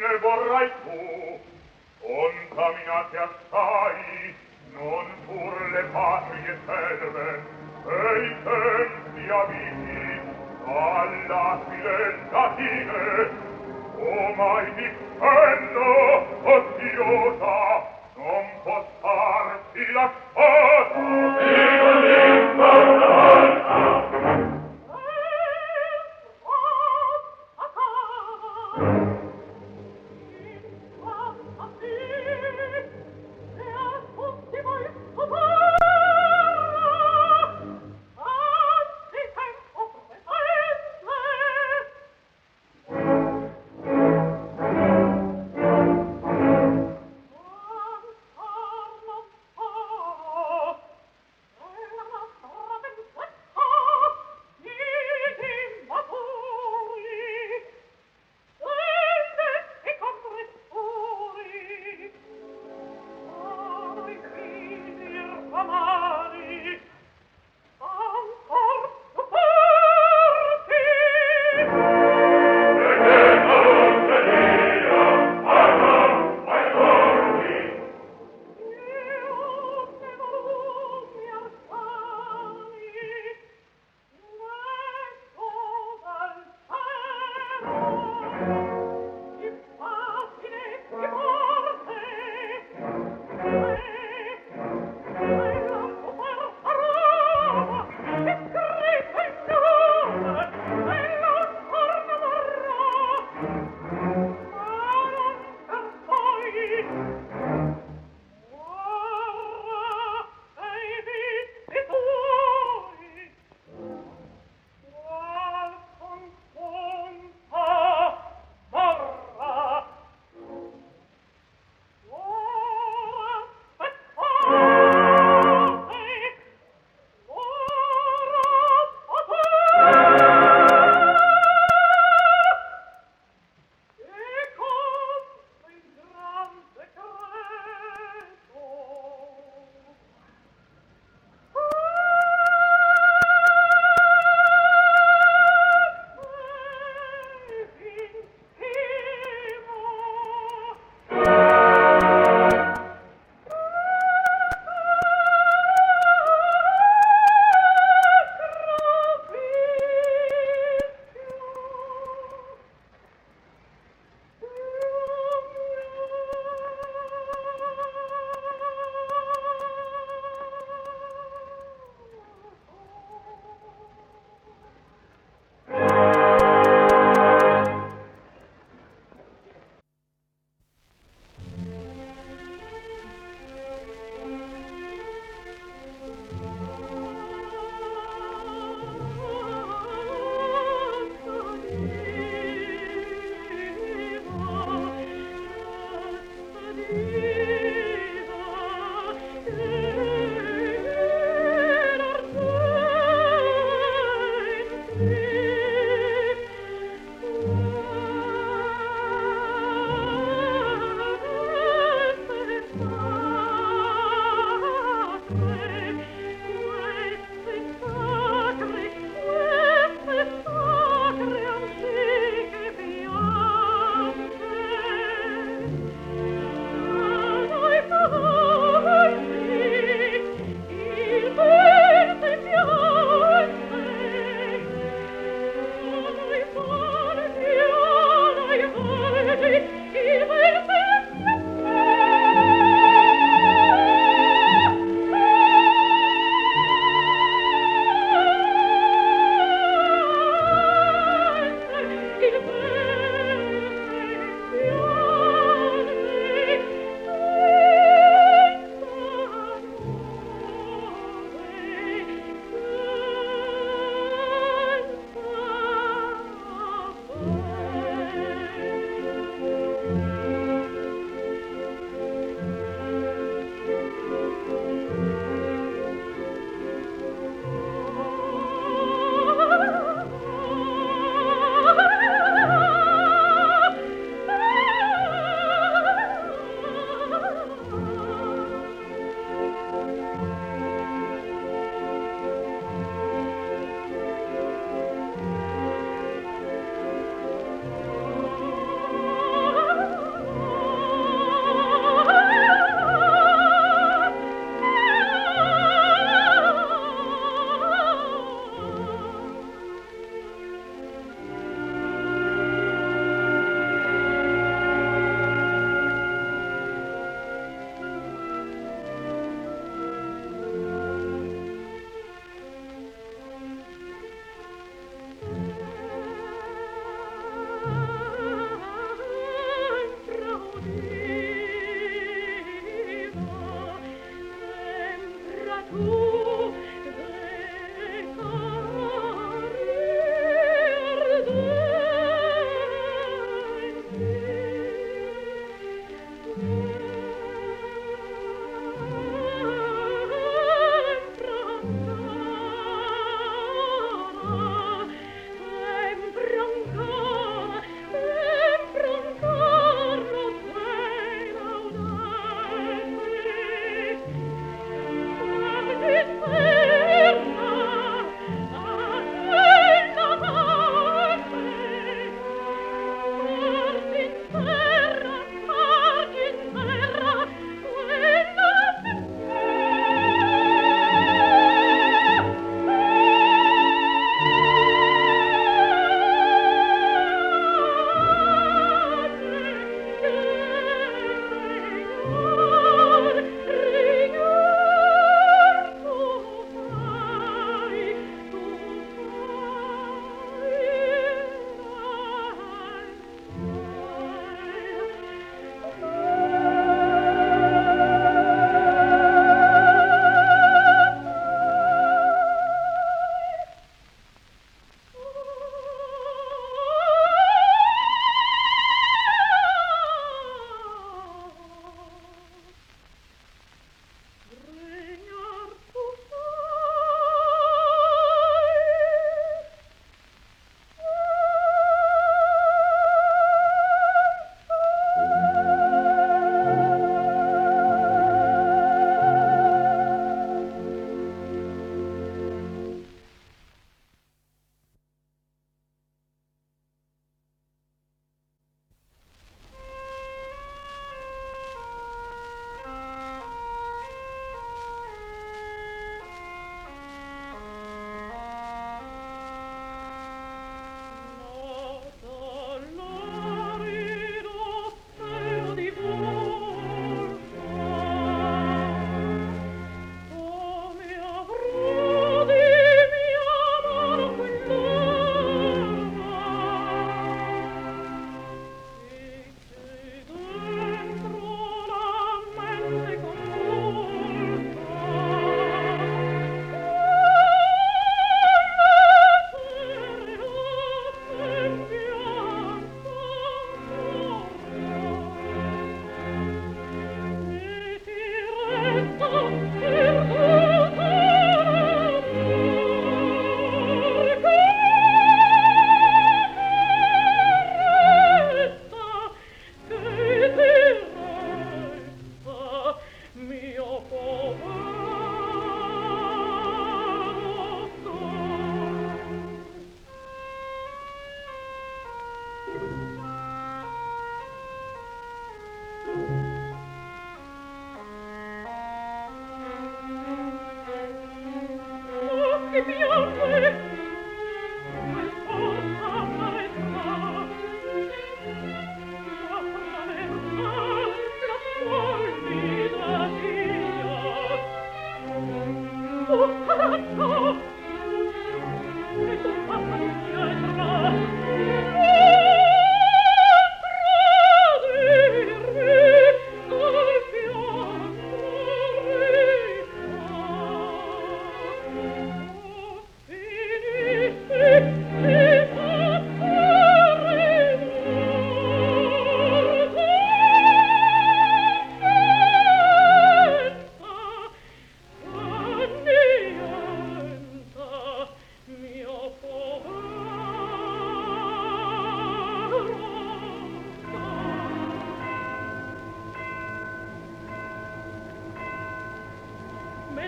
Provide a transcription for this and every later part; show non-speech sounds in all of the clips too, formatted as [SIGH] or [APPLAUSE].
ne vorrai tu. Contaminate assai non pur le patrie serve. E i tempi aviti alla silenta o mai difendo oziosa non postarsi la sposa e non importa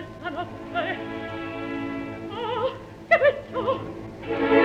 bella notte. Oh che bello.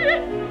Yeah. [LAUGHS]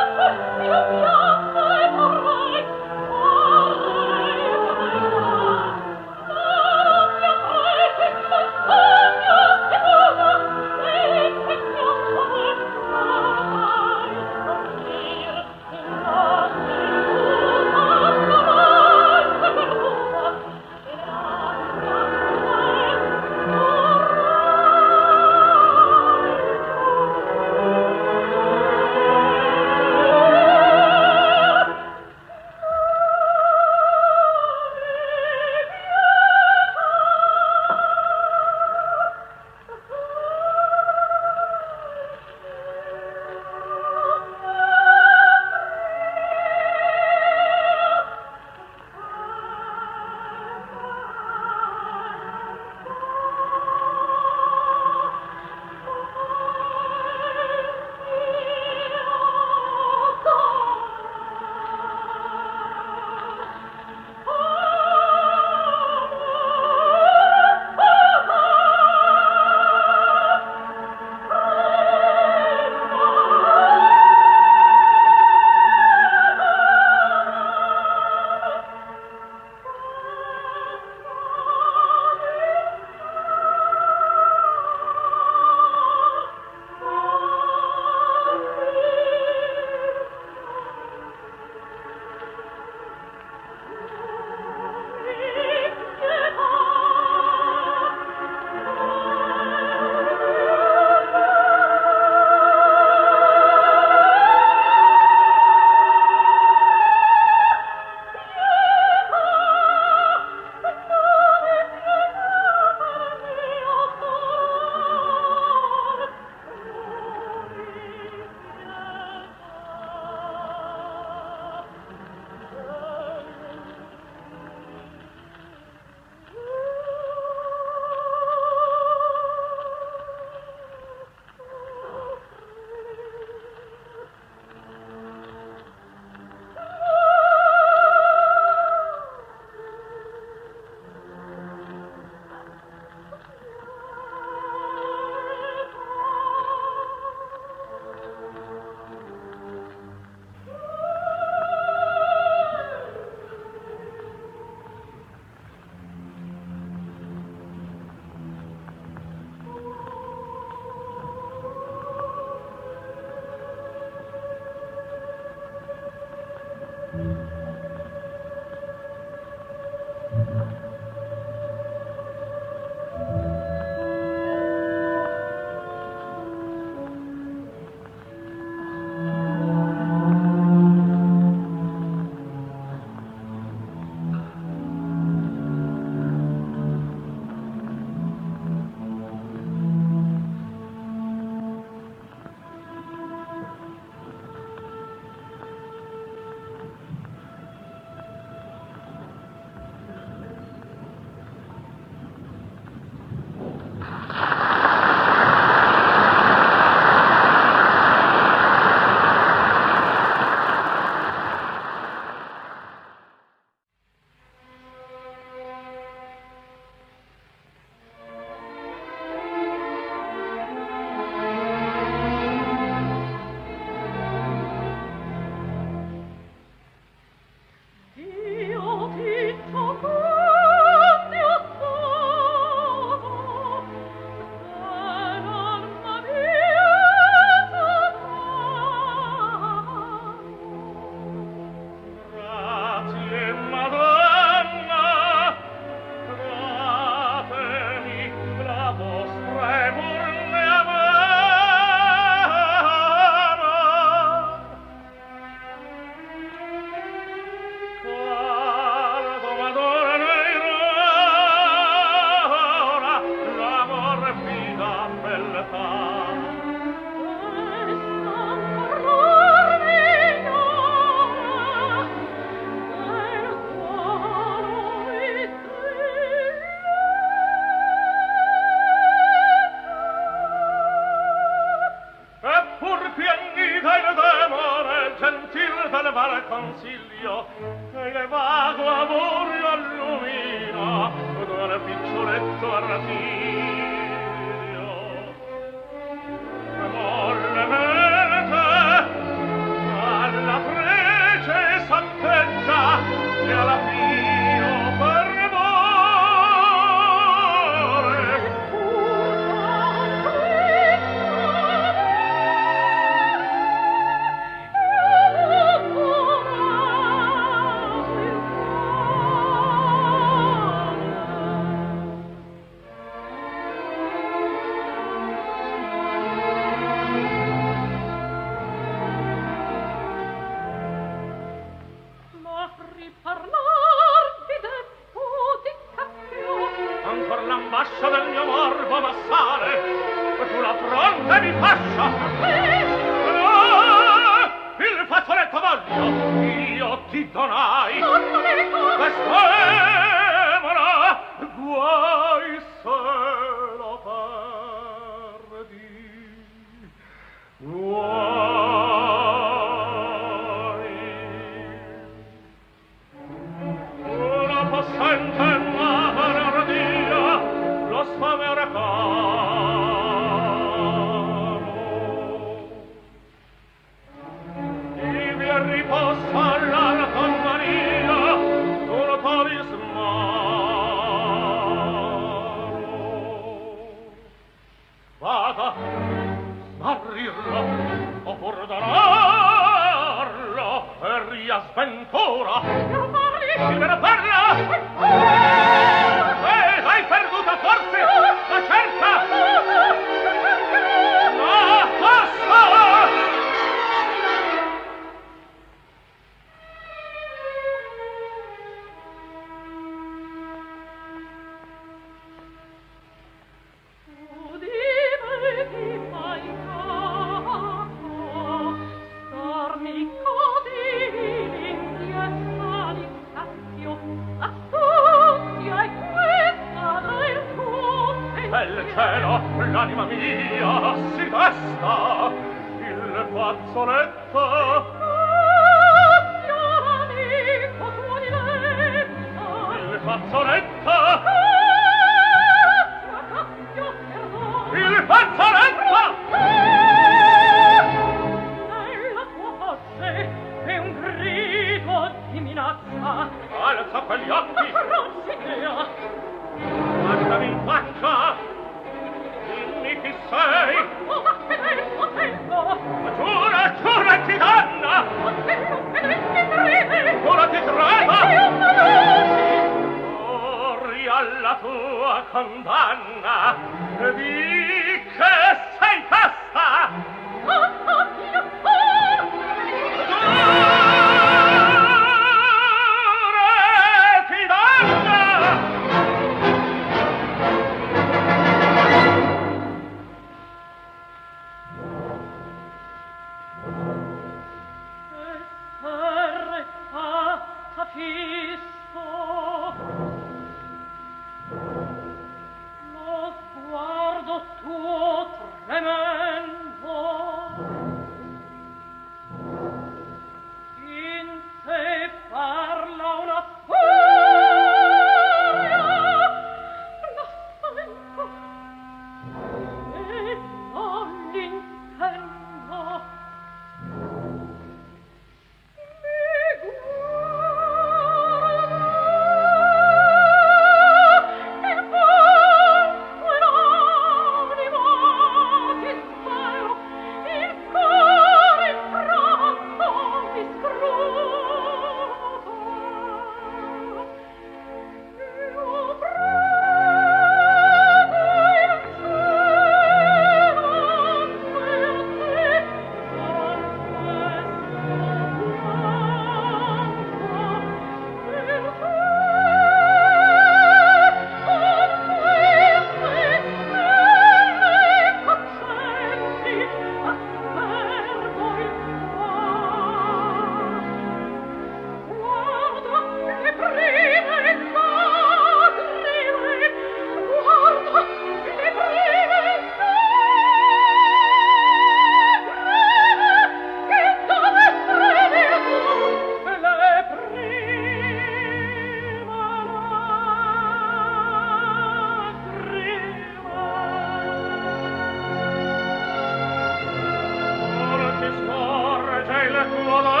我。